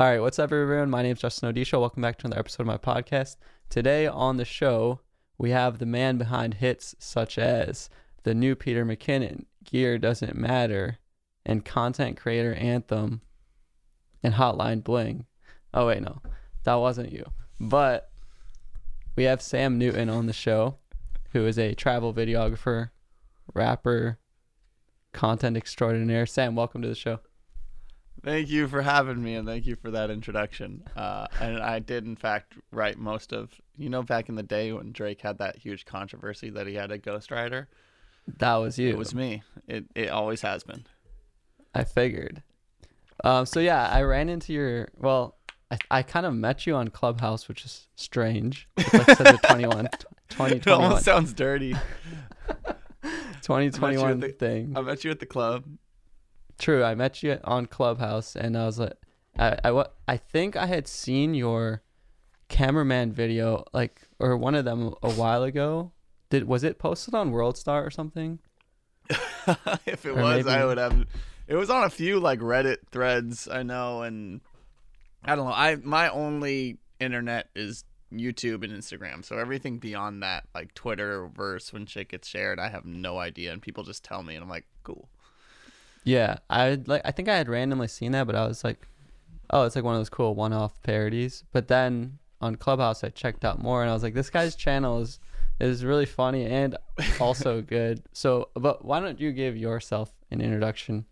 All right, what's up, everyone? My name is Justin Odisho. Welcome back to another episode of my podcast. Today on the show, we have the man behind hits such as the new Peter McKinnon, Gear Doesn't Matter, and content creator Anthem, and Hotline Bling. Oh, wait, no, that wasn't you. But we have Sam Newton on the show, who is a travel videographer, rapper, content extraordinaire. Sam, welcome to the show. Thank you for having me, and thank you for that introduction. Uh, and I did, in fact, write most of you know back in the day when Drake had that huge controversy that he had a ghostwriter. That was you. It was me. It it always has been. I figured. Um, so yeah, I ran into your. Well, I, I kind of met you on Clubhouse, which is strange. It's like such a 21, It almost sounds dirty. 2021 the- thing. I met you at the club. True, I met you on Clubhouse, and I was like, I, I, I think I had seen your cameraman video, like, or one of them a while ago. Did was it posted on WorldStar or something? if it Or was, I would have. It was on a few like Reddit threads I know, and I don't know. I my only internet is YouTube and Instagram, so everything beyond that, like Twitter, verse when shit gets shared, I have no idea, and people just tell me, and I'm like, cool. Yeah, I like. I think I had randomly seen that, but I was like, "Oh, it's like one of those cool one-off parodies." But then on Clubhouse, I checked out more, and I was like, "This guy's channel is is really funny and also good." So, but why don't you give yourself an introduction?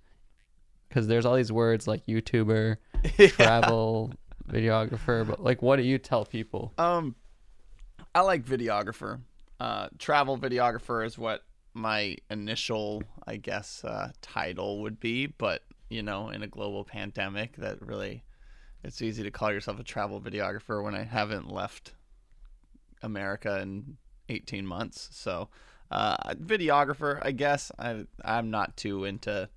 Because there's all these words like YouTuber, travel videographer, but like, what do you tell people? Um, I like videographer. Uh, travel videographer is what my initial, I guess, uh, title would be. But you know, in a global pandemic, that really, it's easy to call yourself a travel videographer when I haven't left America in 18 months. So, uh, videographer, I guess. I I'm not too into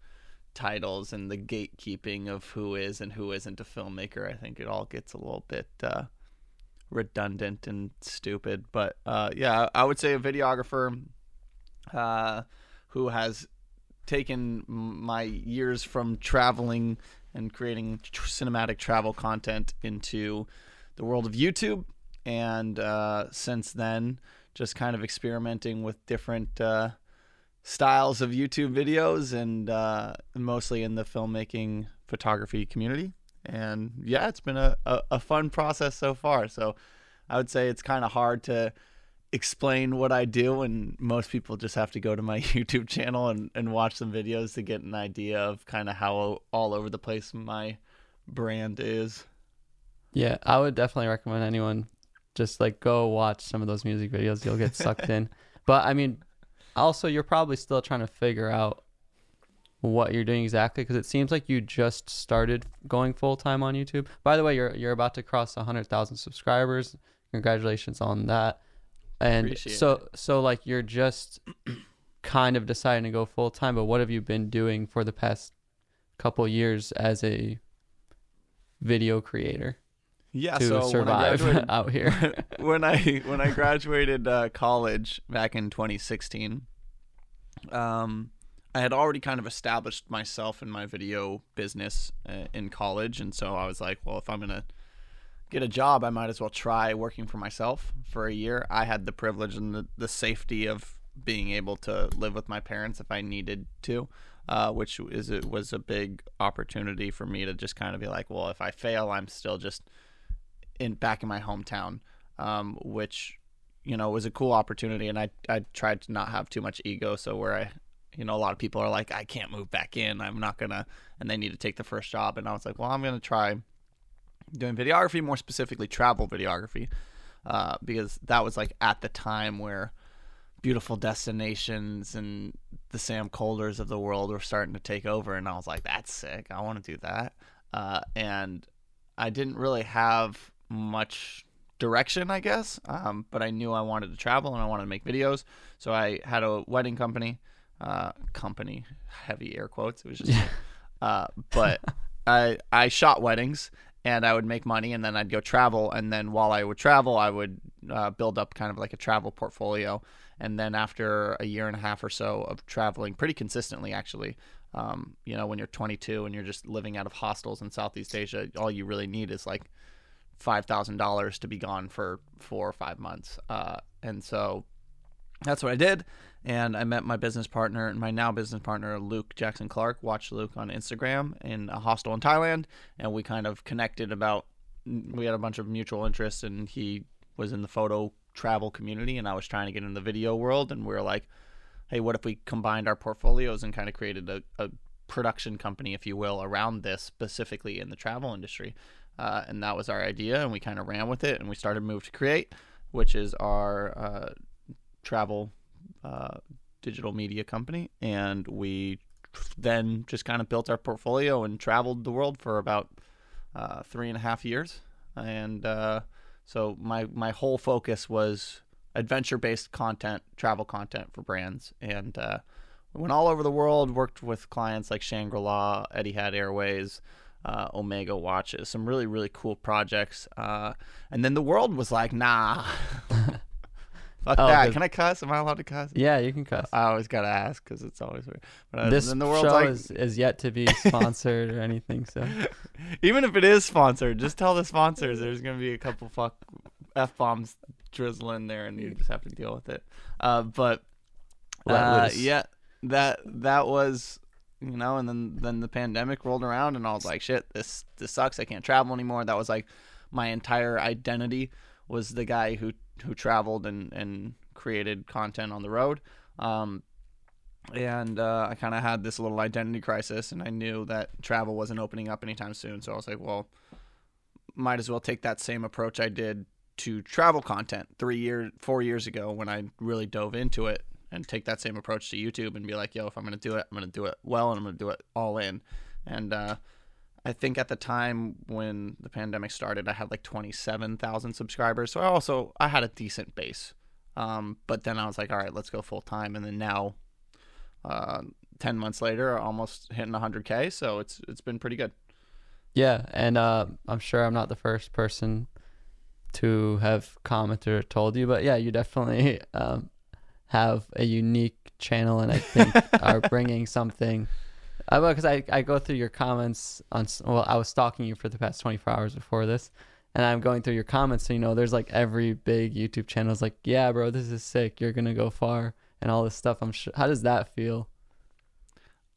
titles and the gatekeeping of who is and who isn't a filmmaker. I think it all gets a little bit. Uh, redundant and stupid. But uh, yeah, I would say a videographer uh, who has taken my years from traveling and creating tr- cinematic travel content into the world of YouTube, and uh, since then, just kind of experimenting with different. Uh, styles of YouTube videos and uh, mostly in the filmmaking photography community and yeah, it's been a, a, a fun process so far. So I would say it's kind of hard to explain what I do, and most people just have to go to my YouTube channel and, and watch some videos to get an idea of kind of how all over the place my brand is. Yeah, I would definitely recommend anyone just like go watch some of those music videos. You'll get sucked in. But I mean, also you're probably still trying to figure out what you're doing exactly because it seems like you just started going full time on YouTube. By the way, you're you're about to cross 100,000 subscribers. Congratulations on that. And Appreciate so so like you're just kind of deciding to go full time, but what have you been doing for the past couple years as a video creator Yeah, to so survive out here? when I when I graduated uh, college back in 2016, um, I had already kind of established myself in my video business uh, in college, and so I was like, well, if I'm gonna get a job, I might as well try working for myself for a year. I had the privilege and the, the safety of being able to live with my parents if I needed to. Uh, which is it was a big opportunity for me to just kind of be like, well, if I fail, I'm still just in back in my hometown, um, which you know was a cool opportunity. And I I tried to not have too much ego, so where I you know a lot of people are like, I can't move back in, I'm not gonna, and they need to take the first job, and I was like, well, I'm gonna try doing videography, more specifically travel videography, uh, because that was like at the time where beautiful destinations and the Sam Kolders of the world were starting to take over, and I was like, that's sick. I want to do that. Uh, and I didn't really have much direction, I guess, um, but I knew I wanted to travel and I wanted to make videos. So I had a wedding company, uh, company, heavy air quotes. It was just, uh, but I I shot weddings and I would make money and then I'd go travel and then while I would travel I would uh, build up kind of like a travel portfolio and then after a year and a half or so of traveling pretty consistently actually Um, you know, when you're 22 and you're just living out of hostels in Southeast Asia, all you really need is like five thousand dollars to be gone for four or five months. Uh, and so that's what I did. And I met my business partner, and my now business partner, Luke Jackson Clark. Watched Luke on Instagram in a hostel in Thailand, and we kind of connected about. We had a bunch of mutual interests, and he was in the photo travel community, and I was trying to get in the video world, and we were like, "Hey, what if we combined our portfolios and kind of created a, a production company, if you will, around this specifically in the travel industry?" Uh, and that was our idea, and we kind of ran with it, and we started Move to Create, which is our uh, travel uh, digital media company, and we then just kind of built our portfolio and traveled the world for about uh, three and a half years. And uh, so my my whole focus was adventure based content, travel content for brands, and uh, we went all over the world. Worked with clients like Shangri La, Etihad Airways. Uh, Omega watches, some really really cool projects, uh, and then the world was like, "Nah, Fuck Oh, that. Can I cuss? Am I allowed to cuss? Yeah, you can cuss. I always gotta ask because it's always weird. But uh, this the world's show like, is, is yet to be sponsored or anything. So even if it is sponsored, just tell the sponsors there's gonna be a couple fuck f bombs drizzling there, and you just have to deal with it. Uh, but uh, yeah, that that was you know, and then then the pandemic rolled around, and I was like, shit, this this sucks. I can't travel anymore. That was like my entire identity was the guy who who traveled and and created content on the road. Um, and uh, I kind of had this little identity crisis, and I knew that travel wasn't opening up anytime soon. So I was like, well, might as well take that same approach I did to travel content three years, four years ago when I really dove into it, and take that same approach to YouTube and be like, yo, if I'm gonna do it, I'm gonna do it well, and I'm gonna do it all in. And uh, I think at the time when the pandemic started, I had like 27,000 subscribers. So I also I had a decent base. Um, but then I was like, all right, let's go full time. And then now, uh, 10 months later, almost hitting 100k. So it's it's been pretty good. yeah, and uh, I'm sure I'm not the first person to have commented or told you, but yeah, you definitely um, have a unique channel, and I think are bringing something. Because I, I go through your comments on well I was stalking you for the past 24 hours before this, and I'm going through your comments. So you know, there's like every big YouTube channel is like, yeah, bro, this is sick. You're gonna go far, and all this stuff. I'm sure. How does that feel?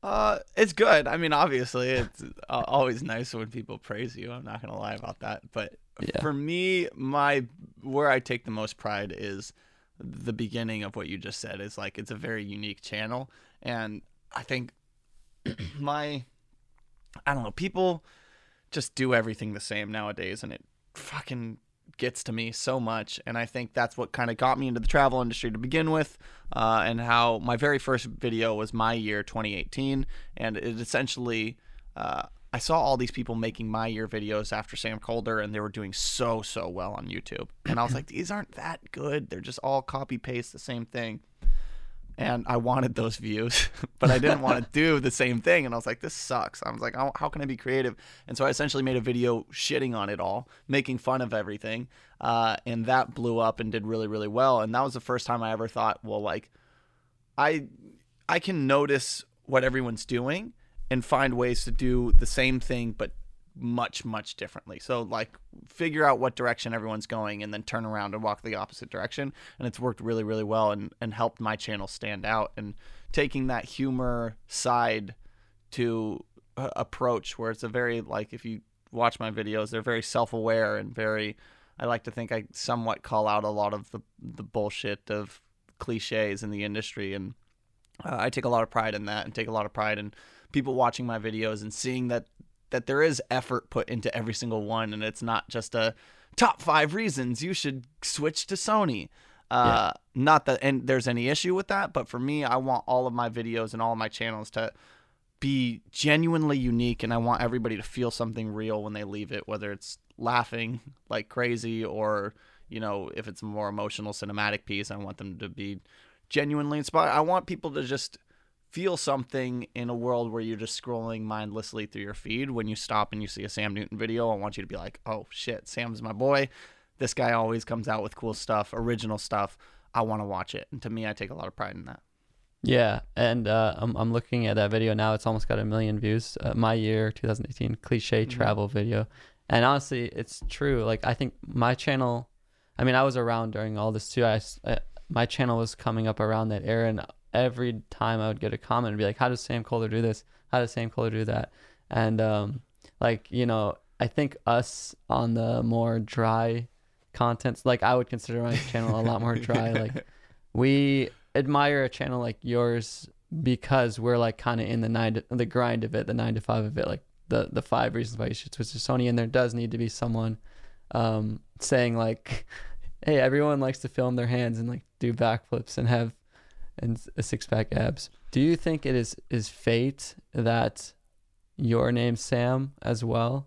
Uh, it's good. I mean, obviously, it's uh, always nice when people praise you. I'm not gonna lie about that. But Yeah. for me, my where I take the most pride is the beginning of what you just said. Is like it's a very unique channel, and I think my I don't know people just do everything the same nowadays, and it fucking gets to me so much. And I think that's what kind of got me into the travel industry to begin with, uh, and how my very first video was my year 2018, and it essentially. Uh, I saw all these people making my year videos after Sam Kolder, and they were doing so so well on YouTube. And I was like, these aren't that good. They're just all copy paste the same thing. And I wanted those views, but I didn't want to do the same thing. And I was like, this sucks. I was like, how, how can I be creative? And so I essentially made a video shitting on it all, making fun of everything. Uh, and that blew up and did really, really well. And that was the first time I ever thought, well, like, I I can notice what everyone's doing and find ways to do the same thing but much much differently. So like figure out what direction everyone's going and then turn around and walk the opposite direction. And it's worked really really well and and helped my channel stand out. And taking that humor side to approach where it's a very like if you watch my videos they're very self-aware and very I like to think I somewhat call out a lot of the the bullshit of cliches in the industry. And uh, I take a lot of pride in that and take a lot of pride in people watching my videos and seeing that that there is effort put into every single one and it's not just a top 5 reasons you should switch to Sony. Uh not that and there's any issue with that, but for me I want all of my videos and all of my channels to be genuinely unique and I want everybody to feel something real when they leave it whether it's laughing like crazy or you know if it's a more emotional cinematic piece I want them to be genuinely inspired. I want people to just feel something in a world where you're just scrolling mindlessly through your feed. When you stop and you see a Sam Newton video, I want you to be like, "Oh shit, Sam's my boy. This guy always comes out with cool stuff, original stuff. I want to watch it." And to me, I take a lot of pride in that. Yeah, and uh, I'm I'm looking at that video now. It's almost got a million views. Uh, my year 2018 cliche Mhm. travel video, and honestly, it's true. Like I think my channel, I mean, I was around during all this too. I, uh, my channel was coming up around that era, and every time I would get a comment and be like, "How does Sam Kolder do this? How does Sam Kolder do that?" And um, like you know, I think us on the more dry contents, like I would consider my channel a lot more dry. Like we admire a channel like yours because we're like kind of in the nine to, the grind of it, the nine to five of it, like the the five reasons why you should switch to Sony. And there does need to be someone um, saying like, "Hey, everyone likes to film their hands and like do backflips and have and a six pack abs." Do you think it is is fate that your name Sam as well?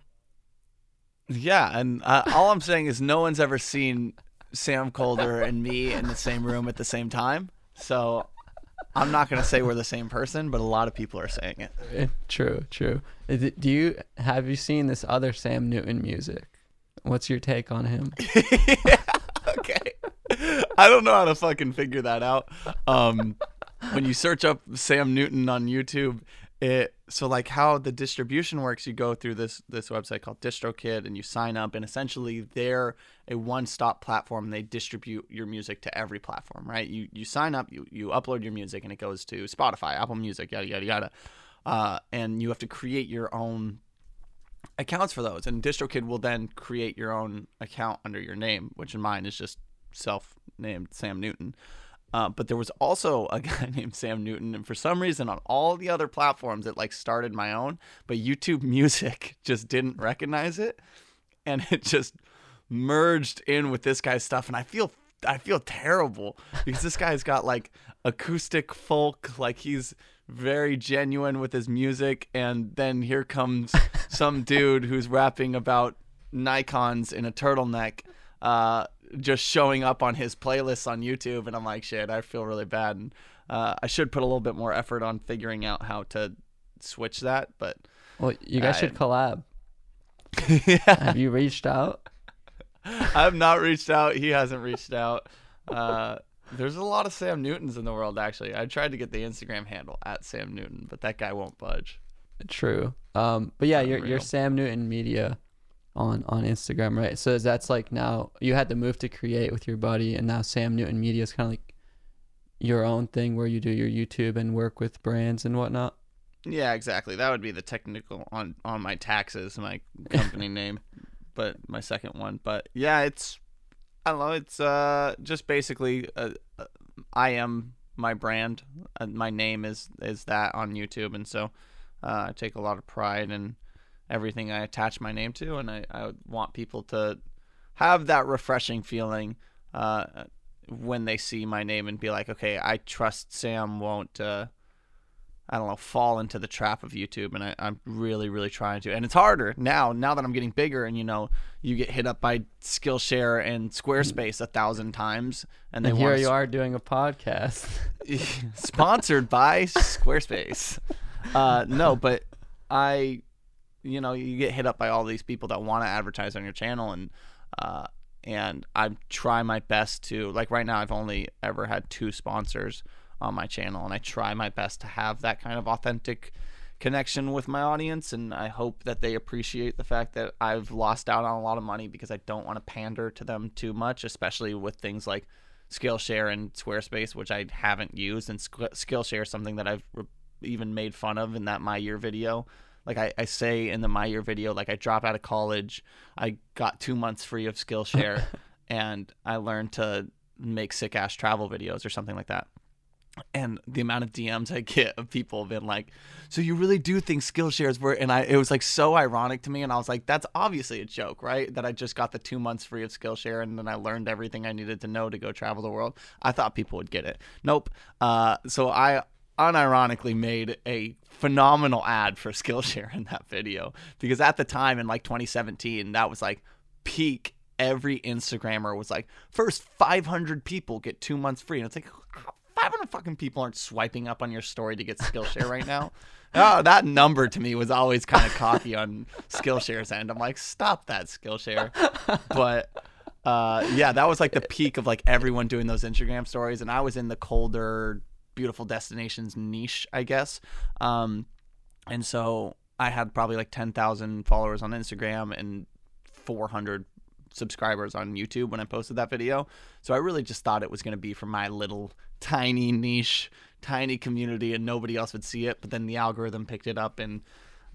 Yeah, and uh, all I'm saying is no one's ever seen Sam Kolder and me in the same room at the same time. So I'm not gonna say we're the same person, but a lot of people are saying it. Eh, True, true. It- Do you have you seen this other Sam Newton music? What's your take on him? yeah, okay. I don't know how to fucking figure that out. Um, when you search up Sam Newton on YouTube, it so like how the distribution works, you go through this this website called DistroKid and you sign up, and essentially they're a one stop platform. They distribute your music to every platform, right? You you sign up, you you upload your music, and it goes to Spotify, Apple Music, yada yada yada, uh, and you have to create your own accounts for those and distrokid will then create your own account under your name which in mine is just self-named sam newton. Uh, but there was also a guy named sam newton and for some reason on all the other platforms it like started my own but youtube music just didn't recognize it and it just merged in with this guy's stuff and i feel i feel terrible because this guy's got like acoustic folk like he's very genuine with his music and then here comes some dude who's rapping about nikons in a turtleneck uh just showing up on his playlists on youtube and i'm like shit i feel really bad and uh, i should put a little bit more effort on figuring out how to switch that but Well, you guys I- should collab. yeah Have you reached out? I've not reached out. He hasn't reached out. Uh, there's a lot of Sam Newtons in the world, actually. I tried to get the Instagram handle at Sam Newton, but that guy won't budge. True. Um, but yeah, you're you're Sam Newton Media on on Instagram, right? So that's like now you had to move to create with your buddy, and now Sam Newton Media is kind of like your own thing where you do your YouTube and work with brands and whatnot. Yeah, exactly. That would be the technical on on my taxes, my company name, but my second one. But yeah, it's I don't know. It's uh just basically uh, uh, I am my brand. Uh, my name is is that on YouTube, and so uh, I take a lot of pride in everything I attach my name to, and I I want people to have that refreshing feeling. Uh, when they see my name and be like, okay, I trust Sam won't uh, I don't know, fall into the trap of YouTube, and I, I'm really, really trying to. And it's harder now. Now that I'm getting bigger, and you know, you get hit up by Skillshare and Squarespace a thousand times, and they And here you are doing a podcast. sponsored by Squarespace. Uh, no, but I, you know, you get hit up by all these people that want to advertise on your channel, and uh, and I try my best to like right now. I've only ever had two sponsors on my channel, and I try my best to have that kind of authentic connection with my audience and I hope that they appreciate the fact that I've lost out on a lot of money because I don't want to pander to them too much especially with things like Skillshare and Squarespace which I haven't used and Sk- Skillshare is something that I've even made fun of in that my year video like I, I say in the my year video like I drop out of college I got two months free of Skillshare and I learned to make sick ass travel videos or something like that and the amount of DMs I get of people been like, "So you really do think Skillshare is worth?" And I, it was like so ironic to me, and I was like, "That's obviously a joke, right? That I just got the two months free of Skillshare, and then I learned everything I needed to know to go travel the world. I thought people would get it. Nope. Uh, so I unironically made a phenomenal ad for Skillshare in that video because at the time in like 2017, that was like peak. Every Instagrammer was like, first 500 people get two months free, and it's like. 500 fucking people aren't swiping up on your story to get Skillshare right now. Oh, that number to me was always kind of cocky on Skillshare's end. I'm like, stop that Skillshare. But uh, yeah, that was like the peak of like everyone doing those Instagram stories, and I was in the Kolder beautiful destinations niche, I guess. Um, and so I had probably like 10,000 followers on Instagram and 400 subscribers on YouTube when I posted that video. So I really just thought it was going to be for my little tiny niche, tiny community, and nobody else would see it. But then the algorithm picked it up, and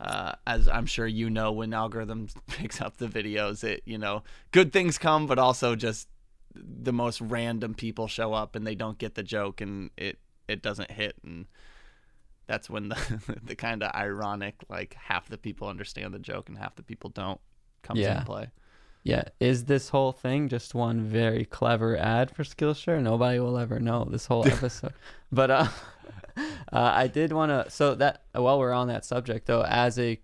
uh, as I'm sure you know, when algorithm picks up the videos, it you know good things come, but also just the most random people show up and they don't get the joke, and it it doesn't hit and that's when the the kind of ironic like half the people understand the joke and half the people don't comes Yeah. into play. Yeah. Is this whole thing just one very clever ad for Skillshare? Nobody will ever know this whole episode. but uh, uh, I did want to. So that while we're on that subject, though, as a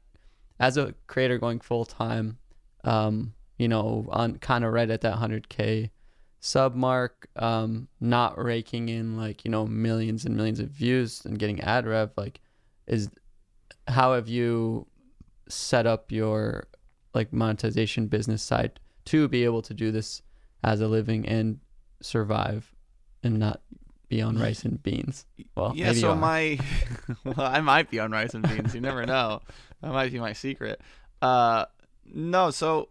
as a creator going full time, um, you know, on kind of right at that hundred k sub mark, um, not raking in like you know millions and millions of views and getting ad rev, like, is how have you set up your like monetization business side to be able to do this as a living and survive and not be on rice and beans. Well, yeah, so my well, I might be on rice and beans. You never know. That might be my secret. Uh, no, so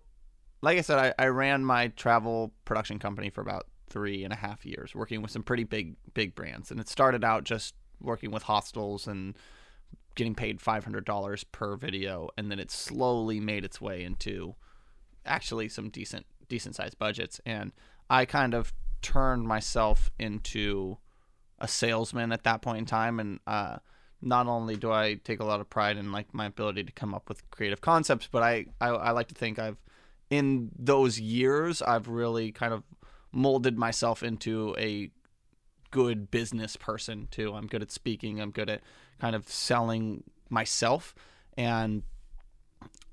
like I said, I, I ran my travel production company for about three and a half years, working with some pretty big big brands, and it started out just working with hostels and getting paid five hundred dollars per video, and then it slowly made its way into actually some decent decent sized budgets, and I kind of turned myself into a salesman at that point in time. And uh, not only do I take a lot of pride in like my ability to come up with creative concepts, but I, I, I like to think I've in those years I've really kind of molded myself into a good business person too. I'm good at speaking. I'm good at kind of selling myself. And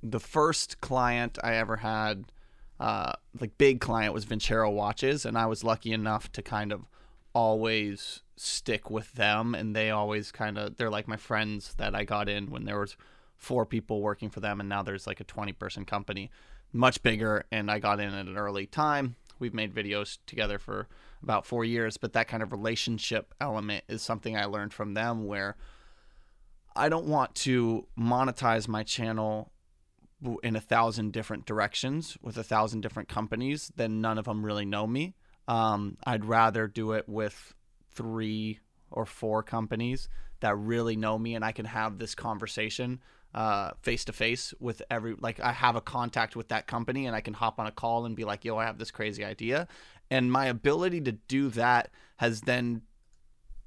the first client I ever had, uh, like big client, was Vincero Watches, and I was lucky enough to kind of always stick with them, and they always kind of they're like my friends that I got in when there was four people working for them, and now there's like a 20 person company, much bigger, and I got in at an early time. We've made videos together for about four years, but that kind of relationship element is something I learned from them where I don't want to monetize my channel in a thousand different directions with a thousand different companies, then none of them really know me. Um, I'd rather do it with three or four companies that really know me and I can have this conversation face to face with every like I have a contact with that company and I can hop on a call and be like, "Yo, I have this crazy idea." And my ability to do that has then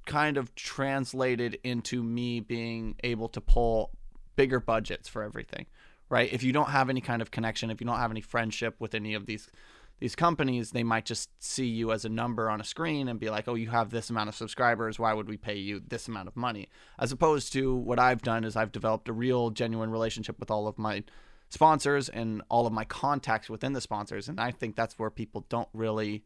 kind of translated into me being able to pull bigger budgets for everything right if you don't have any kind of connection if you don't have any friendship with any of these these companies they might just see you as a number on a screen and be like oh you have this amount of subscribers. Why would we pay you this amount of money? As opposed to what i've done is i've developed a real genuine relationship with all of my sponsors and all of my contacts within the sponsors. And i think that's where people don't really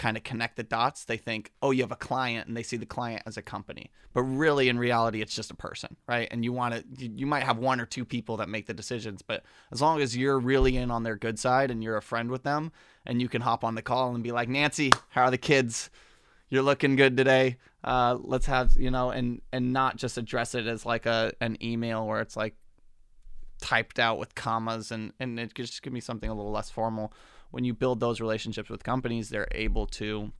kind of connect the dots. They think, oh, you have a client, and they see the client as a company. But really, in reality, it's just a person, right? And you want to, you might have one or two people that make the decisions, but as long as you're really in on their good side and you're a friend with them, and you can hop on the call and be like, Nancy, how are the kids? You're looking good today. Uh, let's have you know, and and not just address it as like a an email where it's like typed out with commas and and it just give me something a little less formal when you build those relationships with companies they're able to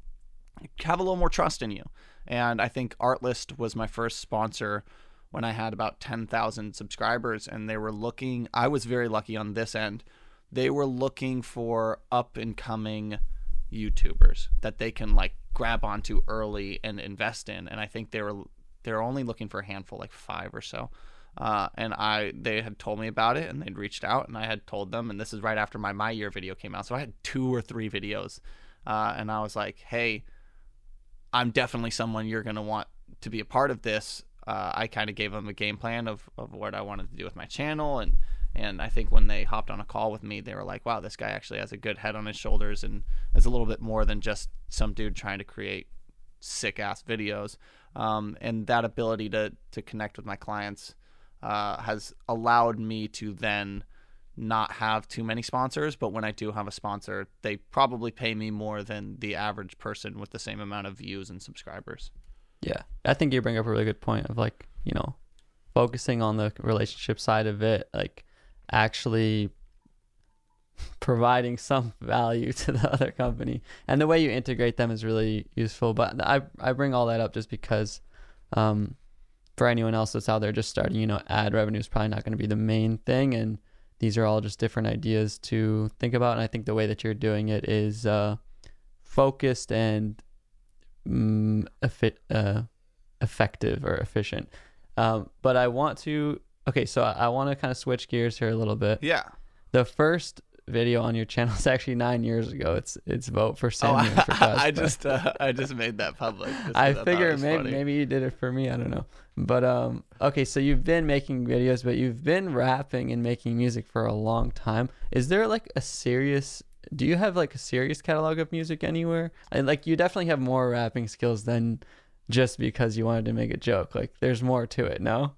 have a little more trust in you. And i think artlist was my first sponsor when i had about 10,000 subscribers and they were looking i was very lucky on this end they were looking for up and coming youtubers that they can like grab onto early and invest in. And i think they were they're only looking for a handful like five or so uh, and I they had told me about it and they'd reached out and I had told them and this is right after my my year video came out so I had two or three videos. Uh, and I was like hey I'm definitely someone you're gonna want to be a part of this. Uh, I kind of gave them a game plan of, of what I wanted to do with my channel and and I think when they hopped on a call with me they were like wow this guy actually has a good head on his shoulders and is a little bit more than just some dude trying to create sick ass videos. Um, and that ability to to connect with my clients uh, has allowed me to then not have too many sponsors. But when I do have a sponsor, they probably pay me more than the average person with the same amount of views and subscribers. Yeah, I think you bring up a really good point of like you know, focusing on the relationship side of it, like actually providing some value to the other company, and the way you integrate them is really useful. But I I bring all that up just because, um, for anyone else that's out there just starting, you know, ad revenue is probably not going to be the main thing, and these are all just different ideas to think about. And I think the way that you're doing it is uh, focused and mm, effi- uh, effective or efficient. Um, but I want to okay, so I, I want to kind of switch gears here a little bit. Yeah. The first video on your channel is actually nine years ago. It's it's vote for Oh, Samuel I, for God's I Best. just uh, I just made that public. I figure maybe funny. maybe you did it for me. I don't know. But um, okay, so you've been making videos, but you've been rapping and making music for a long time. Is there like a serious? Do you have like a serious catalog of music anywhere? And like you definitely have more rapping skills than just because you wanted to make a joke. Like there's more to it. No.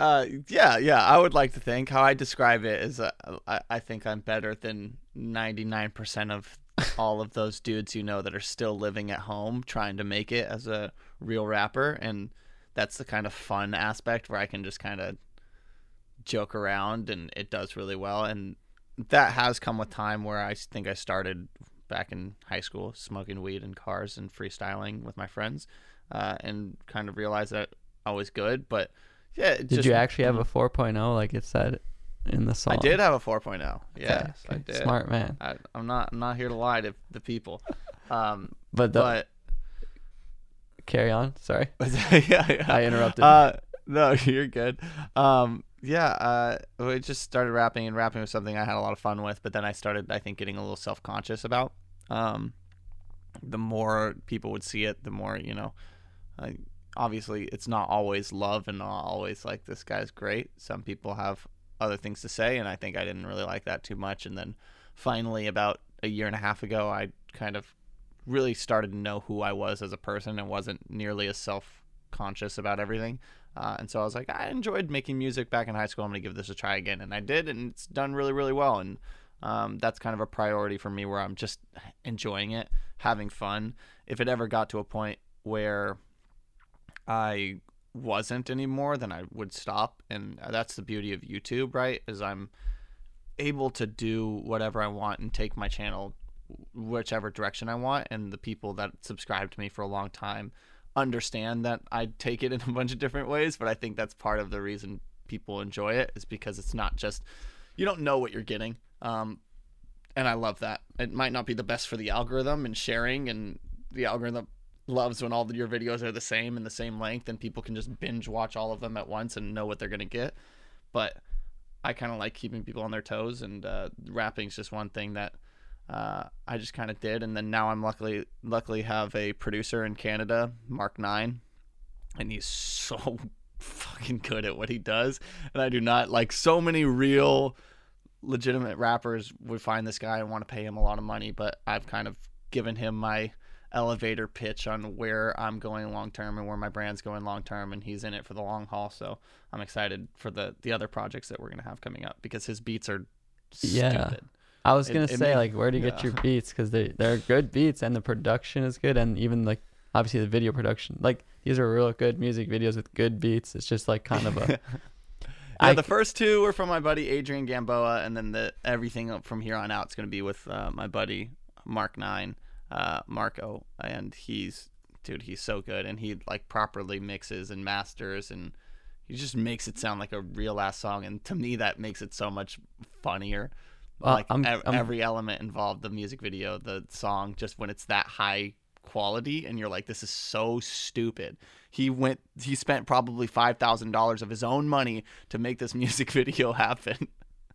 Uh, yeah, yeah. I would like to think how I describe it is uh, I, I think I'm better than 99% of all of those dudes you know that are still living at home trying to make it as a real rapper. And that's the kind of fun aspect where I can just kind of joke around and it does really well. And that has come with time where I think I started back in high school smoking weed in cars and freestyling with my friends uh, and kind of realized that I was good. But yeah, Did just- you actually have a 4.0 like it said in the song? I did have a 4.0. Okay, Yes, I did. Smart man. I, I'm not. I'm not here to lie to the people. Um, But the, but carry on. Sorry, yeah, yeah. I interrupted. Uh, no, you're good. Um, yeah. Uh, we just started rapping, and rapping was something I had a lot of fun with. But then I started, I think, getting a little self conscious about. Um, the more people would see it, the more you know. I, obviously, it's not always love and not always like this guy's great. Some people have other things to say, and I think I didn't really like that too much. And then finally, about a year and a half ago, I kind of really started to know who I was as a person and wasn't nearly as self conscious about everything. Uh, and so I was like, I enjoyed making music back in high school. I'm going to give this a try again. And I did, and it's done really, really well. And um, that's kind of a priority for me where I'm just enjoying it, having fun. If it ever got to a point where I wasn't anymore, then I would stop. And that's the beauty of YouTube, right? Is I'm able to do whatever I want and take my channel whichever direction I want. And the people that subscribe to me for a long time understand that I take it in a bunch of different ways. But I think that's part of the reason people enjoy it is because it's not just you don't know what you're getting. Um, and I love that. It might not be the best for the algorithm and sharing, and the algorithm loves when all your videos are the same and the same length, and people can just binge watch all of them at once and know what they're gonna get. But I kind of like keeping people on their toes, and uh, rapping's just one thing that uh, I just kind of did. And then now I'm luckily luckily have a producer in Canada, Mark Nine, and he's so fucking good at what he does. And I do not like so many real legitimate rappers would find this guy and want to pay him a lot of money, but I've kind of given him my elevator pitch on where I'm going long term and where my brand's going long term and he's in it for the long haul. So I'm excited for the the other projects that we're gonna have coming up because his beats are Yeah. stupid. I was gonna it say made- like, where do you get your beats? Because they they're good beats and the production is good, and even like obviously the video production. Like these are real good music videos with good beats. It's just like kind of a. Yeah, I the first two were from my buddy Adrian Gamboa, and then the everything from here on out is going to be with uh, my buddy Mark Nine, uh, Marco, and he's dude, he's so good, and he like properly mixes and masters, and he just makes it sound like a real ass song, and to me that makes it so much funnier. Well, like I'm- ev- I'm- every element involved, the music video, the song, just when it's that high quality, and you're like, this is so stupid. He went, he spent probably five thousand dollars of his own money to make this music video happen,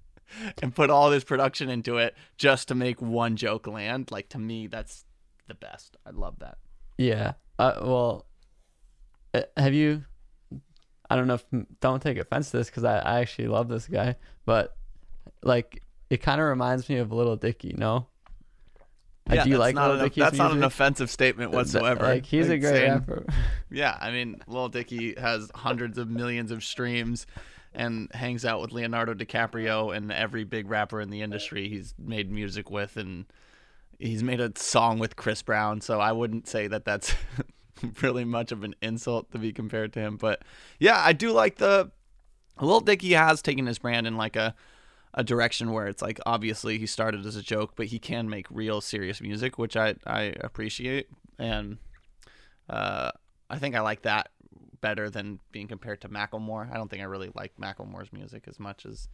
and put all this production into it just to make one joke land. Like to me, that's the best. I love that. yeah. Uh, well, uh, have you? I don't know if don't take offense to this because I, I actually love this guy, but like it kind of reminds me of Lil Dicky. No. Uh, do you that's like not Little an, Dicky's That's not an offensive statement Th- th- whatsoever. Like he's a great saying- rapper. Yeah, I mean, Lil Dicky has hundreds of millions of streams and hangs out with Leonardo DiCaprio and every big rapper in the industry he's made music with and he's made a song with Chris Brown, so I wouldn't say that that's really much of an insult to be compared to him. But yeah, I do like the Lil Dicky has taken his brand in like a a direction where it's like obviously he started as a joke, but he can make real serious music, which I I appreciate, and uh, I think I like that better than being compared to Macklemore. I don't think I really like Macklemore's music as much as,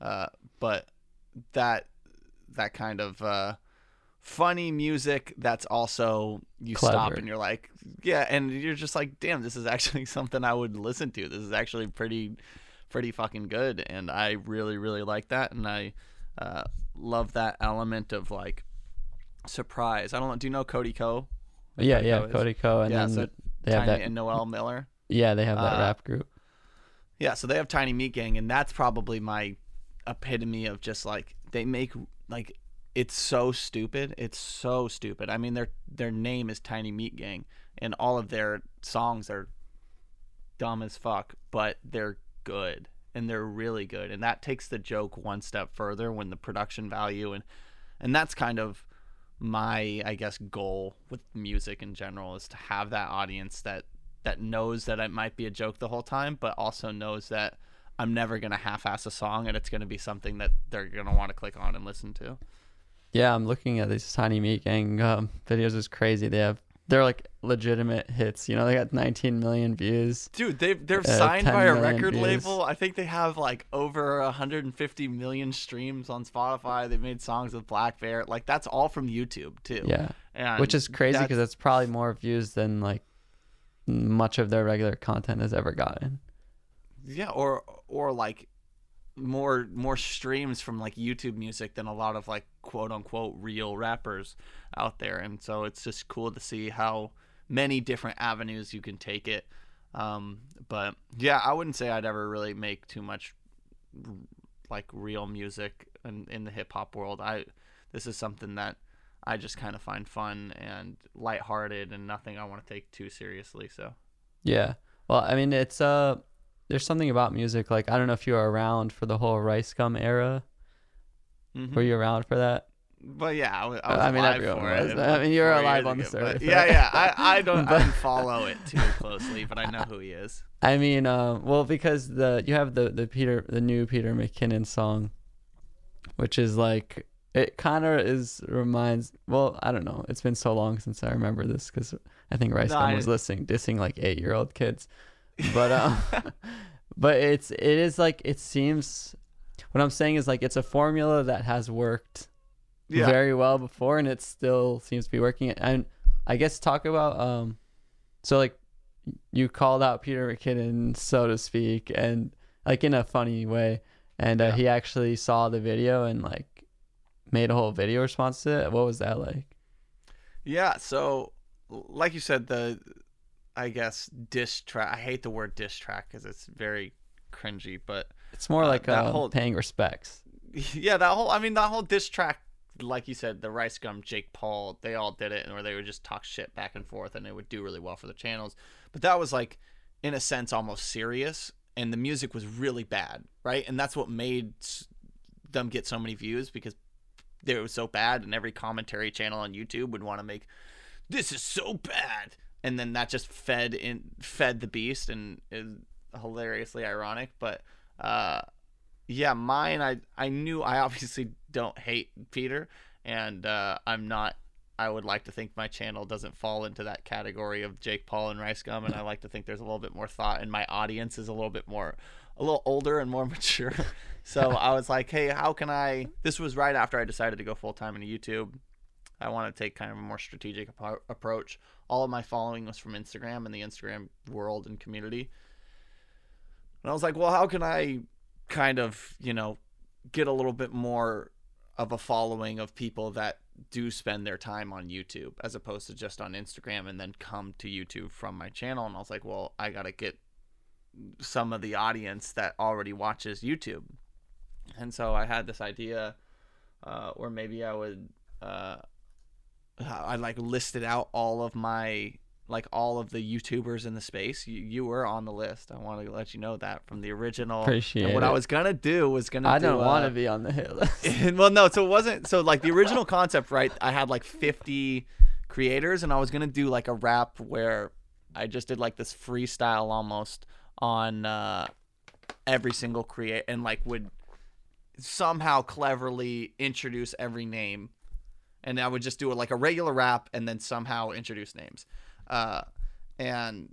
uh, but that that kind of uh, funny music that's also you stop and you're like, yeah, and you're just like, damn, this is actually something I would listen to. This is actually pretty pretty fucking good, and I really really like that, and I uh, love that element of like surprise. I don't know. Do you know Cody Ko? Yeah, Cody yeah? Cody Ko. And Yeah, then so they have that. and Noel Miller. yeah, they have that uh, rap group. Yeah, so they have Tiny Meat Gang, and that's probably my epitome of just like they make like it's so stupid. It's so stupid. I mean, their their name is Tiny Meat Gang, and all of their songs are dumb as fuck, but they're good and they're really good, and that takes the joke one step further when the production value and and that's kind of my I guess goal with music in general is to have that audience that that knows that it might be a joke the whole time, but also knows that I'm never gonna half-ass a song and it's gonna be something that they're gonna want to click on and listen to. Yeah, I'm looking at these Tiny Meat Gang um, videos. It's crazy. They have they're like legitimate hits. You know, they got 19 million views. Dude, they they're Uh, signed by a record views. label. I think they have like over 150 million streams on Spotify. They made songs with blackbear. Like that's all from YouTube too. Yeah, and which is crazy that's- because that's probably more views than like much of their regular content has ever gotten. Yeah, or or like more more streams from like YouTube music than a lot of like quote unquote real rappers out there, and so it's just cool to see how many different avenues you can take it. Um, but yeah, I wouldn't say I'd ever really make too much like real music in, in the hip hop world. I this is something that I just kind of find fun and lighthearted and nothing I want to take too seriously. So Yeah. Well, I mean, it's uh, there's something about music. Like I don't know if you were around for the whole Rice Gum era. Mhm. Were you around for that? But yeah, I was, I was I mean, everyone was. it. I mean, you were alive on the but surface, Yeah, yeah. I, I don't But- didn't follow it too closely, but I know who he is. I mean, uh, well, because the you have the the Peter the new Peter McKinnon song, which is like it kind of is reminds. Well, I don't know. It's been so long since I remember this because I think Rice No, Gum I- was listening dissing like eight year old kids, but um, but it's it is like it seems. What I'm saying is like it's a formula that has worked Yeah. very well before and it still seems to be working and i guess talk about um so like you called out peter mckinnon so to speak and like in a funny way and uh, Yeah. he actually saw the video and like made a whole video response to it what was that like Yeah, so like you said, the I guess diss track. I hate the word diss track because it's very cringy, but it's more Uh, like that uh, whole- paying respects yeah, that whole I mean that whole diss track, like you said, the Rice Gum, Jake Paul, they all did it, and where they would just talk shit back and forth, and it would do really well for the channels. But that was like, in a sense, almost serious, and the music was really bad, right? And that's what made them get so many views because they were so bad, and every commentary channel on YouTube would want to make this is so bad, and then that just fed in fed the beast, and is hilariously ironic, but. uh yeah, mine. I I knew I obviously don't hate Peter, and uh, I'm not. I would like to think my channel doesn't fall into that category of Jake Paul and Rice Gum, and I like to think there's a little bit more thought, and my audience is a little bit more, a little older and more mature. So I was like, hey, how can I? This was right after I decided to go full time into YouTube. I want to take kind of a more strategic appro- approach. All of my following was from Instagram and the Instagram world and community. And I was like, well, how can I kind of, you know, get a little bit more of a following of people that do spend their time on YouTube as opposed to just on Instagram and then come to YouTube from my channel. And I was like, well, I got to get some of the audience that already watches YouTube. And so I had this idea uh, where maybe I would, uh, I like listed out all of my like all of the YouTubers in the space. You, you were on the list. I want to let you know that from the original. Appreciate and what it. I was gonna do was gonna. i do, don't want uh, to be on the hit list well, no, so it wasn't. So like the original concept, right? I had like 50 creators, and I was gonna do like a rap where I just did like this freestyle almost on uh, every single create and like would somehow cleverly introduce every name, and I would just do it like a regular rap and then somehow introduce names, uh, and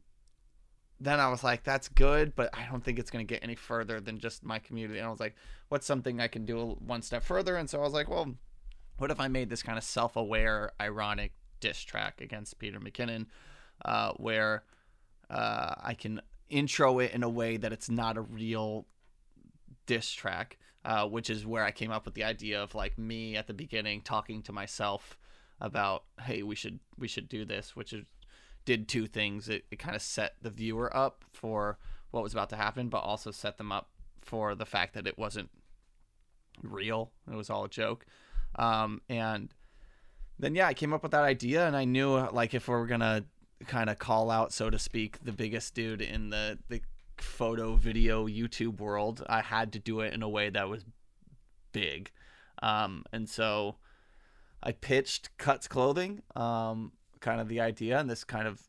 then I was like, that's good, but I don't think it's going to get any further than just my community. And I was like, what's something I can do one step further? And so I was like, well, what if I made this kind of self aware, ironic diss track against Peter McKinnon, uh, where uh, I can intro it in a way that it's not a real diss track, uh, which is where I came up with the idea of like me at the beginning talking to myself about, hey, we should we should do this, which is did two things. It, it kind of set the viewer up for what was about to happen, but also set them up for the fact that it wasn't real. It was all a joke. Um, and then, yeah, I came up with that idea, and I knew like if we are to kind of call out, so to speak, the biggest dude in the, the photo, video, YouTube world, I had to do it in a way that was big. Um, and so I pitched Cuts Clothing. Um, kind of the idea, and this kind of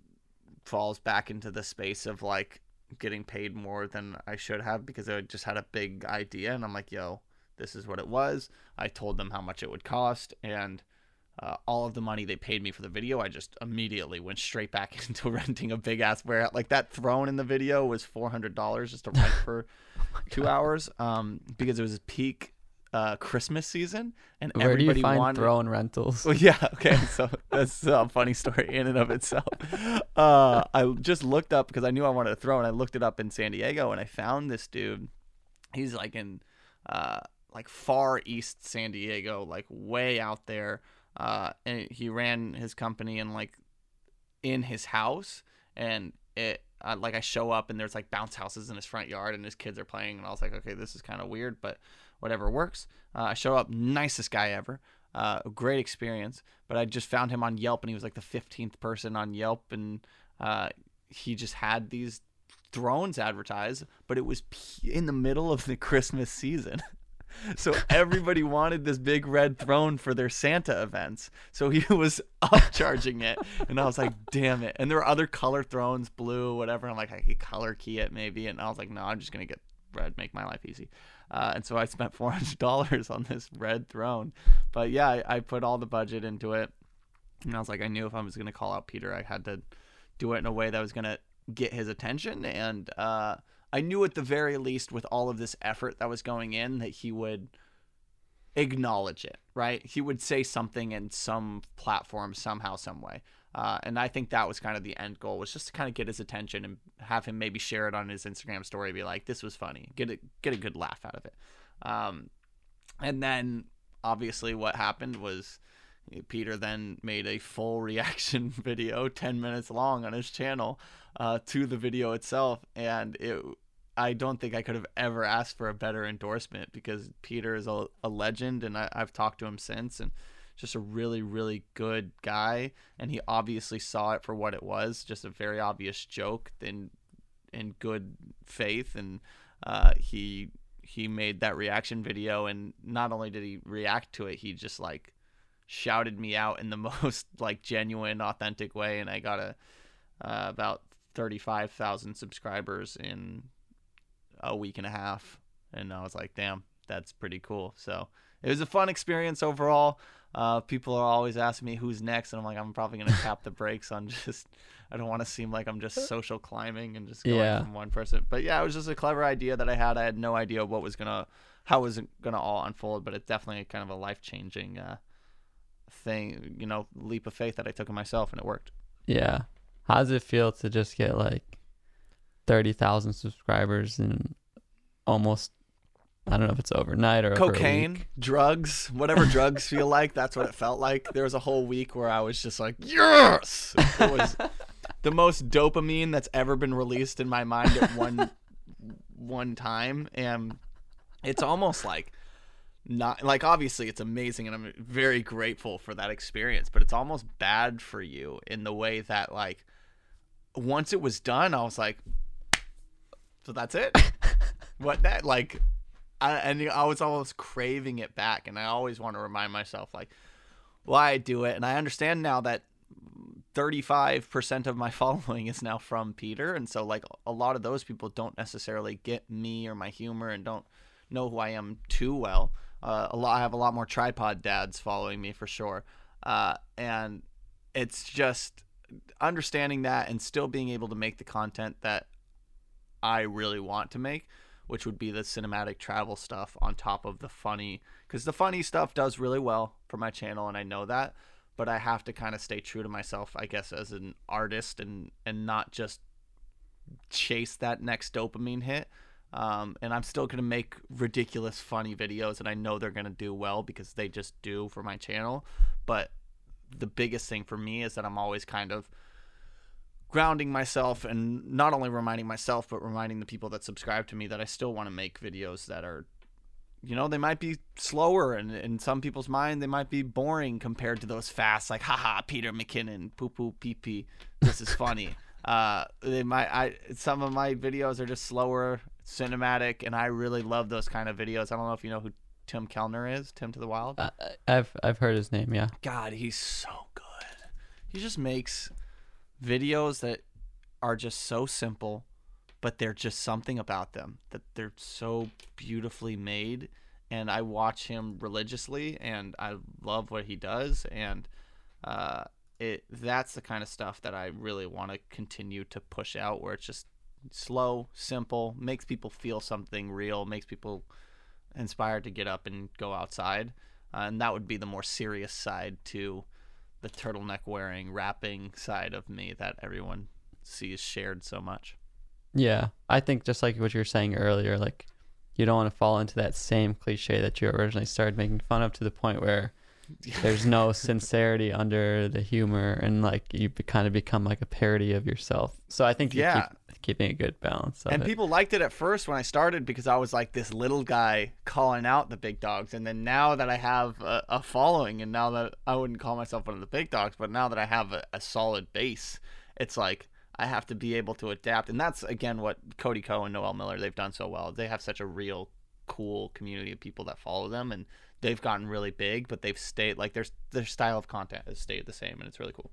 falls back into the space of like getting paid more than I should have because I just had a big idea, and I'm like, yo, this is what it was. I told them how much it would cost, and uh, all of the money they paid me for the video, I just immediately went straight back into renting a big ass warehouse. Like that throne in the video was four hundred dollars just to rent for oh two hours, um, because it was peak uh, Christmas season, and Where everybody do you find wanted. throne rentals? Well, yeah, okay, so that's a funny story in and of itself. Uh, I just looked up because I knew I wanted a throne. I looked it up in San Diego, and I found this dude. He's like in, uh, like far east San Diego, like way out there. Uh, and he ran his company and like in his house, and it uh, like I show up and there's like bounce houses in his front yard, and his kids are playing, and I was like, okay, this is kind of weird, but whatever works. Uh, I show up, nicest guy ever. Uh, great experience, but I just found him on Yelp, and he was like the 15th person on Yelp, and uh, he just had these thrones advertised, but it was in the middle of the Christmas season. so everybody wanted this big red throne for their Santa events. So he was upcharging it, and I was like, "Damn it!" And there were other color thrones, blue, whatever. I'm like, I could color key it maybe, and I was like, "No, I'm just gonna get red, make my life easy." Uh, and so I spent four hundred dollars on this red throne. But yeah, I, I, put all the budget into it, and I was like, I knew if I was gonna call out Peter, I had to do it in a way that was gonna get his attention, and uh, I knew at the very least, with all of this effort that was going in, that he would acknowledge it. Right? He would say something in some platform somehow, some way. Uh, and I think that was kind of the end goal was just to kind of get his attention and have him maybe share it on his Instagram story, be like, "This was funny," get a get a good laugh out of it. Um, and then obviously what happened was Peter then made a full reaction video, ten minutes long, on his channel uh, to the video itself, and it. I don't think I could have ever asked for a better endorsement because Peter is a, a legend, and I, I've talked to him since, and just a really really good guy. And he obviously saw it for what it was just a very obvious joke in in good faith. And uh, he he made that reaction video and not only did he react to it he just like shouted me out in the most like genuine authentic way. And i got a uh, about 35,000 subscribers in a week and a half and i was like damn that's pretty cool so it was a fun experience overall uh, people are always asking me who's next, and I'm like, I'm probably gonna tap the brakes on just. I don't want to seem like I'm just social climbing and just going yeah. from one person. But yeah, it was just a clever idea that I had. I had no idea what was gonna, how was it gonna all unfold. But it's definitely kind of a life changing uh, thing, you know, leap of faith that I took in myself, and it worked. Yeah. How does it feel to just get like thirty thousand subscribers in almost I don't know if it's overnight or cocaine, drugs, whatever drugs feel like. That's what it felt like. There was a whole week where I was just like, yes, it was the most dopamine that's ever been released in my mind at one one time, and it's almost like not like obviously it's amazing and I'm very grateful for that experience, but it's almost bad for you in the way that like once it was done, I was like, so that's it. what that like I, and I was almost craving it back, and I always want to remind myself like why I do it, and I understand now that 35% of my following is now from Peter. And so, like, a lot of those people don't necessarily get me or my humor and don't know who I am too well. Uh, a lot, I have a lot more tripod dads following me for sure. Uh, and it's just understanding that and still being able to make the content that I really want to make, which would be the cinematic travel stuff on top of the funny. Because the funny stuff does really well for my channel, and I know that but I have to kind of stay true to myself, I guess, as an artist and and not just chase that next dopamine hit. Um, and I'm still gonna make ridiculous, funny videos, and I know they're gonna do well because they just do for my channel. But the biggest thing for me is that I'm always kind of grounding myself and not only reminding myself but reminding the people that subscribe to me that I still want to make videos that are you know, they might be slower and in some people's mind they might be boring compared to those fast, like haha, Peter McKinnon, poo poo pee pee. This is funny. uh they might I some of my videos are just slower, cinematic, and I really love those kind of videos. I don't know if you know who Tim Kellner is, Tim to the Wild. Uh, I've I've heard his name, yeah. God, he's so good. He just makes videos that are just so simple but they're just something about them that they're so beautifully made and I watch him religiously and I love what he does and uh, it that's the kind of stuff that I really want to continue to push out where it's just slow, simple, makes people feel something real, makes people inspired to get up and go outside. Uh, and that would be the more serious side to the turtleneck wearing, rapping side of me that everyone sees shared so much. Yeah, I think just like what you were saying earlier, like you don't want to fall into that same cliche that you originally started making fun of to the point where there's no sincerity under the humor and like you be, kind of become like a parody of yourself. So I think you yeah. keep keeping a good balance. and it. people liked it at first when I started because I was like this little guy calling out the big dogs. And then now that I have a, a following, and now that I wouldn't call myself one of the big dogs, but now that I have a, a solid base, it's like I have to be able to adapt. And that's again what Cody Ko and Noel Miller they've done so well. They have such a real cool community of people that follow them and they've gotten really big, but they've stayed like their their style of content has stayed the same and it's really cool.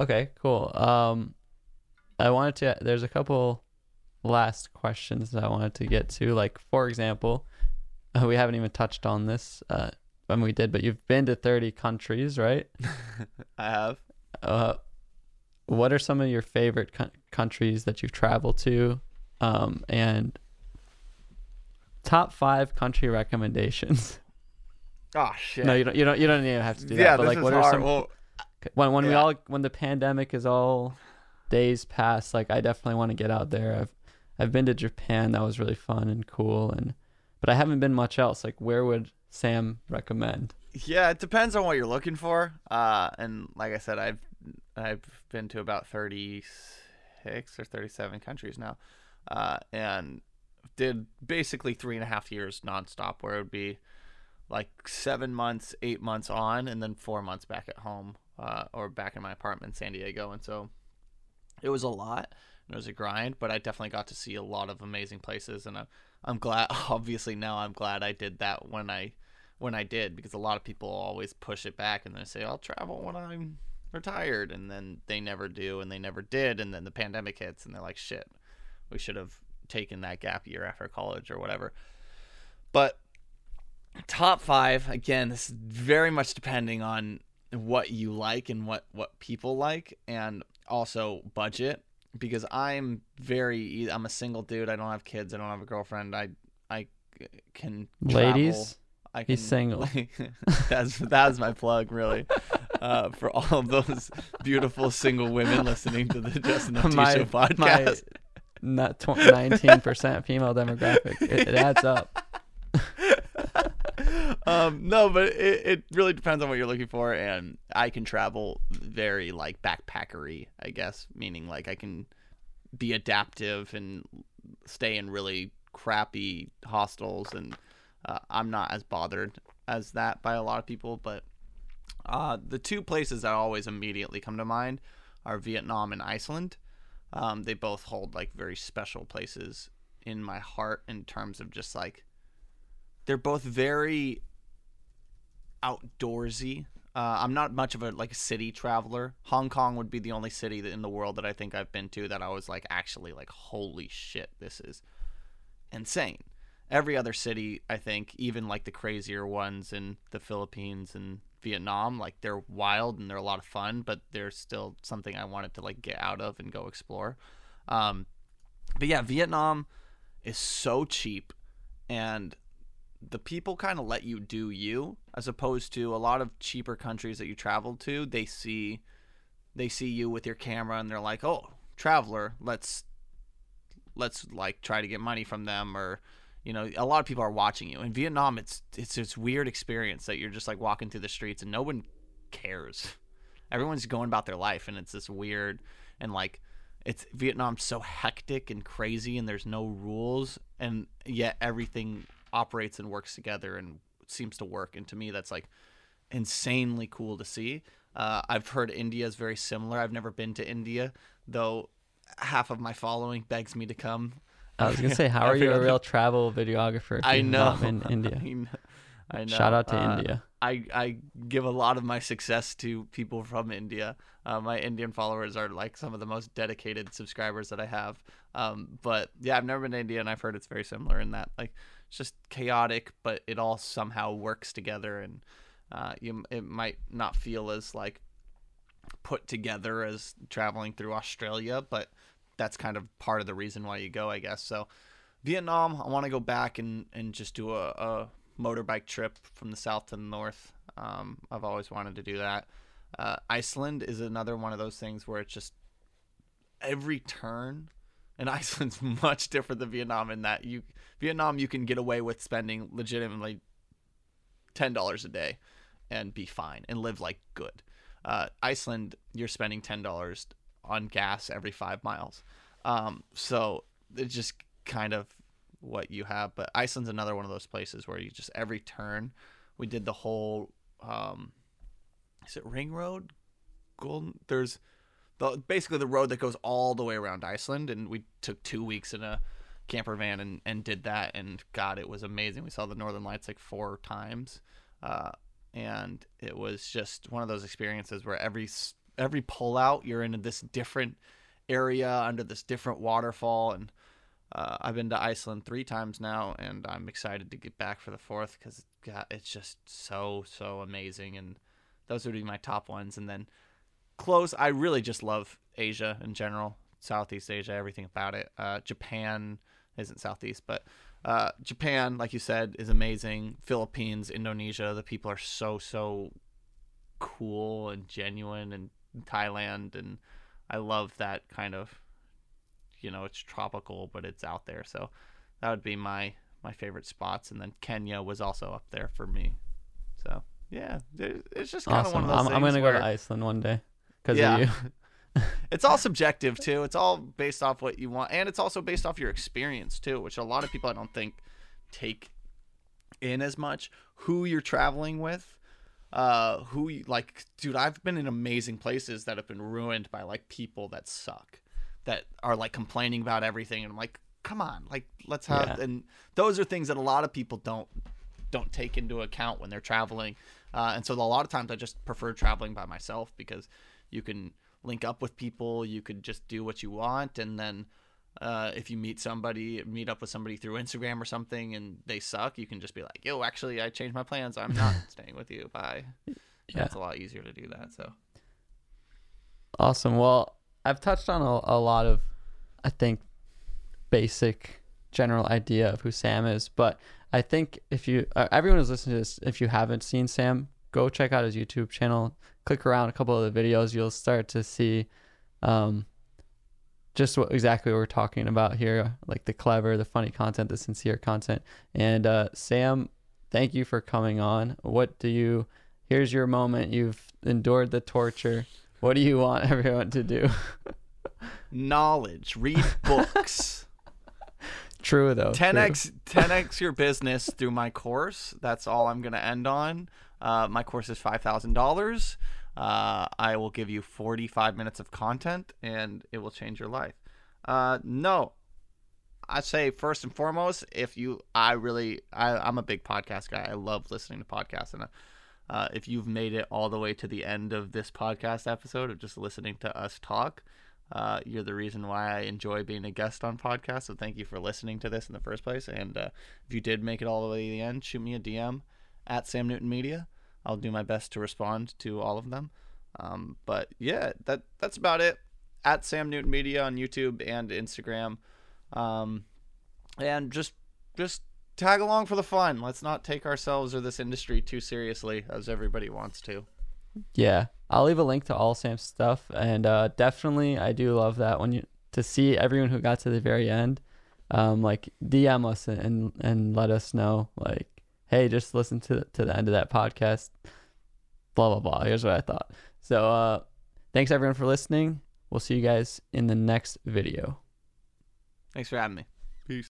Okay, cool. Um I wanted to there's a couple last questions that I wanted to get to. Like for example, uh, we haven't even touched on this uh when we did, but you've been to 30 countries, right? I have. Uh what are some of your favorite co- countries that you've traveled to um, and top five country recommendations oh shit no you don't you don't you don't even have to do that yeah, but like what hard. are some well, when when yeah. we all when the pandemic is all days pass, like i definitely want to get out there. I've i've been to japan. That was really fun and cool and but i haven't been much else. Like where would sam recommend? Yeah it depends on what you're looking for. Uh and like i said i've I've been to about 36 or 37 countries now, uh, and did basically three and a half years nonstop, where it would be like seven months, eight months on, and then four months back at home uh, or back in my apartment in San Diego. And so it was a lot. It was a grind, but I definitely got to see a lot of amazing places, and I'm, I'm glad. Obviously, now I'm glad I did that when I when I did because a lot of people always push it back and they say I'll travel when I'm retired and then they never do and they never did and then the pandemic hits and they're like shit we should have taken that gap year after college or whatever but top five again this is very much depending on what you like and what what people like and also budget because i'm very i'm a single dude i don't have kids i don't have a girlfriend i i can travel. ladies I can, He's single. that's that's my plug, really, uh, for all of those beautiful single women listening to the Justin and my, Show podcast. My not nineteen percent female demographic. It, it adds up. Um, no, but it, it really depends on what you're looking for, and I can travel very like backpackery, I guess, meaning like I can be adaptive and stay in really crappy hostels and uh, I'm not as bothered as that by a lot of people, but uh, the two places that always immediately come to mind are Vietnam and Iceland. Um, they both hold like very special places in my heart in terms of just like they're both very outdoorsy. Uh, I'm not much of a like city traveler. Hong Kong would be the only city in the world that I think I've been to that I was like actually like holy shit, this is insane. Every other city, I think, even like the crazier ones in the Philippines and Vietnam, like they're wild and they're a lot of fun, but they're still something I wanted to like get out of and go explore. Um, but yeah, Vietnam is so cheap and the people kind of let you do you as opposed to a lot of cheaper countries that you travel to they see they see you with your camera and they're like oh traveler let's let's like try to get money from them or you know a lot of people are watching you. In vietnam it's it's this weird experience that you're just like walking through the streets and no one cares. Everyone's going about their life and it's this weird and like it's vietnam's so hectic and crazy and there's no rules and yet everything operates and works together and seems to work. And to me, that's like insanely cool to see. Uh, I've heard India is very similar. I've never been to India, though half of my following begs me to come. I was gonna say, how are you a real travel videographer? I know in India. I know. I know. Shout out to Uh, India. I, I give a lot of my success to people from India. Uh, my Indian followers are like some of the most dedicated subscribers that I have. Um, but yeah, I've never been to India, and I've heard it's very similar in that like it's just chaotic, but it all somehow works together, and uh, you it might not feel as like put together as traveling through Australia, but that's kind of part of the reason why you go, I guess. So Vietnam, I want to go back and and just do a, a motorbike trip from the south to the north. Um, I've always wanted to do that. Uh, Iceland is another one of those things where it's just every turn, and Iceland's much different than Vietnam in that you Vietnam you can get away with spending legitimately ten dollars a day and be fine and live like good. Uh, Iceland, you're spending ten dollars on gas every five miles. Um, so it's just kind of what you have. But Iceland's another one of those places where you just every turn. We did the whole. Um, is it Ring Road? Golden. There's the basically the road that goes all the way around Iceland, and we took two weeks in a camper van and, and did that, and God, it was amazing. We saw the Northern Lights like four times, uh, and it was just one of those experiences where every every pull out, you're in this different area under this different waterfall, and uh, I've been to Iceland three times now, and I'm excited to get back for the fourth because it's just so so amazing, and those would be my top ones, and then close. I really just love Asia in general, Southeast Asia, everything about it. Uh, Japan isn't Southeast, but uh, Japan, like you said, is amazing. Philippines, Indonesia, the people are so so cool and genuine, and Thailand, and I love that kind of, you know, it's tropical, but it's out there. So that would be my my favorite spots, and then Kenya was also up there for me. So yeah, it's just kind of one of those I'm, I'm gonna where, go to Iceland one day because Yeah. of you. it's all subjective too. It's all based off what you want, and it's also based off your experience too, which a lot of people I don't think take in as much. Who you're traveling with, uh, who you, like, dude, I've been in amazing places that have been ruined by like people that suck, that are like complaining about everything, and I'm like, come on, like let's have. Yeah. And those are things that a lot of people don't don't take into account when they're traveling. Uh, and so a lot of times I just prefer traveling by myself because you can link up with people, you could just do what you want, and then uh, if you meet somebody, meet up with somebody through Instagram or something, and they suck, you can just be like, "Yo, actually, I changed my plans. I'm not staying with you. Bye." Yeah. It's a lot easier to do that. So Awesome. Well, I've touched on a, a lot of, I think, basic general idea of who Sam is, but I think if you, uh, everyone who's listening to this, if you haven't seen Sam, go check out his YouTube channel. Click around a couple of the videos, you'll start to see, um, just what exactly what we're talking about here, like the clever, the funny content, the sincere content. And uh, Sam, thank you for coming on. What do you? Here's your moment. You've endured the torture. What do you want everyone to do? knowledge, read books. True though. 10x 10x your business through my course. That's all I'm going to end on. Uh, my course is five thousand uh. I will give you 45 minutes of content, and it will change your life. Uh, no, I say first and foremost, if you, I really, I, I'm a big podcast guy. I love listening to podcasts, and Uh, if you've made it all the way to the end of this podcast episode of just listening to us talk, uh, you're the reason why I enjoy being a guest on podcasts. So thank you for listening to this in the first place. And uh, if you did make it all the way to the end, shoot me a DM at Sam Newton Media. I'll do my best to respond to all of them. Um, but yeah, that that's about it. At Sam Newton Media on YouTube and Instagram, um, and just just tag along for the fun. Let's not take ourselves or this industry too seriously as everybody wants to. Yeah, I'll leave a link to all Sam's stuff, and uh, definitely I do love that when you to see everyone who got to the very end, um, like DM us and and let us know like, hey, just listen to to the end of that podcast. Blah blah blah. Here's what I thought. So uh, thanks everyone for listening. We'll see you guys in the next video. Thanks for having me.